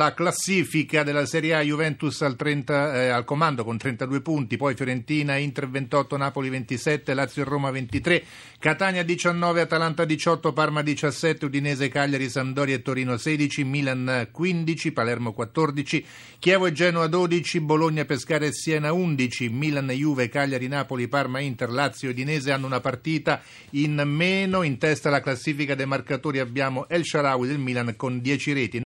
La classifica della Serie A Juventus al, 30, eh, al, comando con 32 punti, poi Fiorentina, Inter 28, Napoli 27, Lazio e Roma 23, Catania 19, Atalanta 18, Parma 17, Udinese, Cagliari, Sampdoria e Torino 16, Milan 15, Palermo 14, Chievo e Genoa 12, Bologna, Pescara e Siena 11, Milan, Juve, Cagliari, Napoli, Parma, Inter, Lazio e Udinese hanno una partita in meno. In testa alla classifica dei marcatori abbiamo El Sharawi del Milan con 10 reti.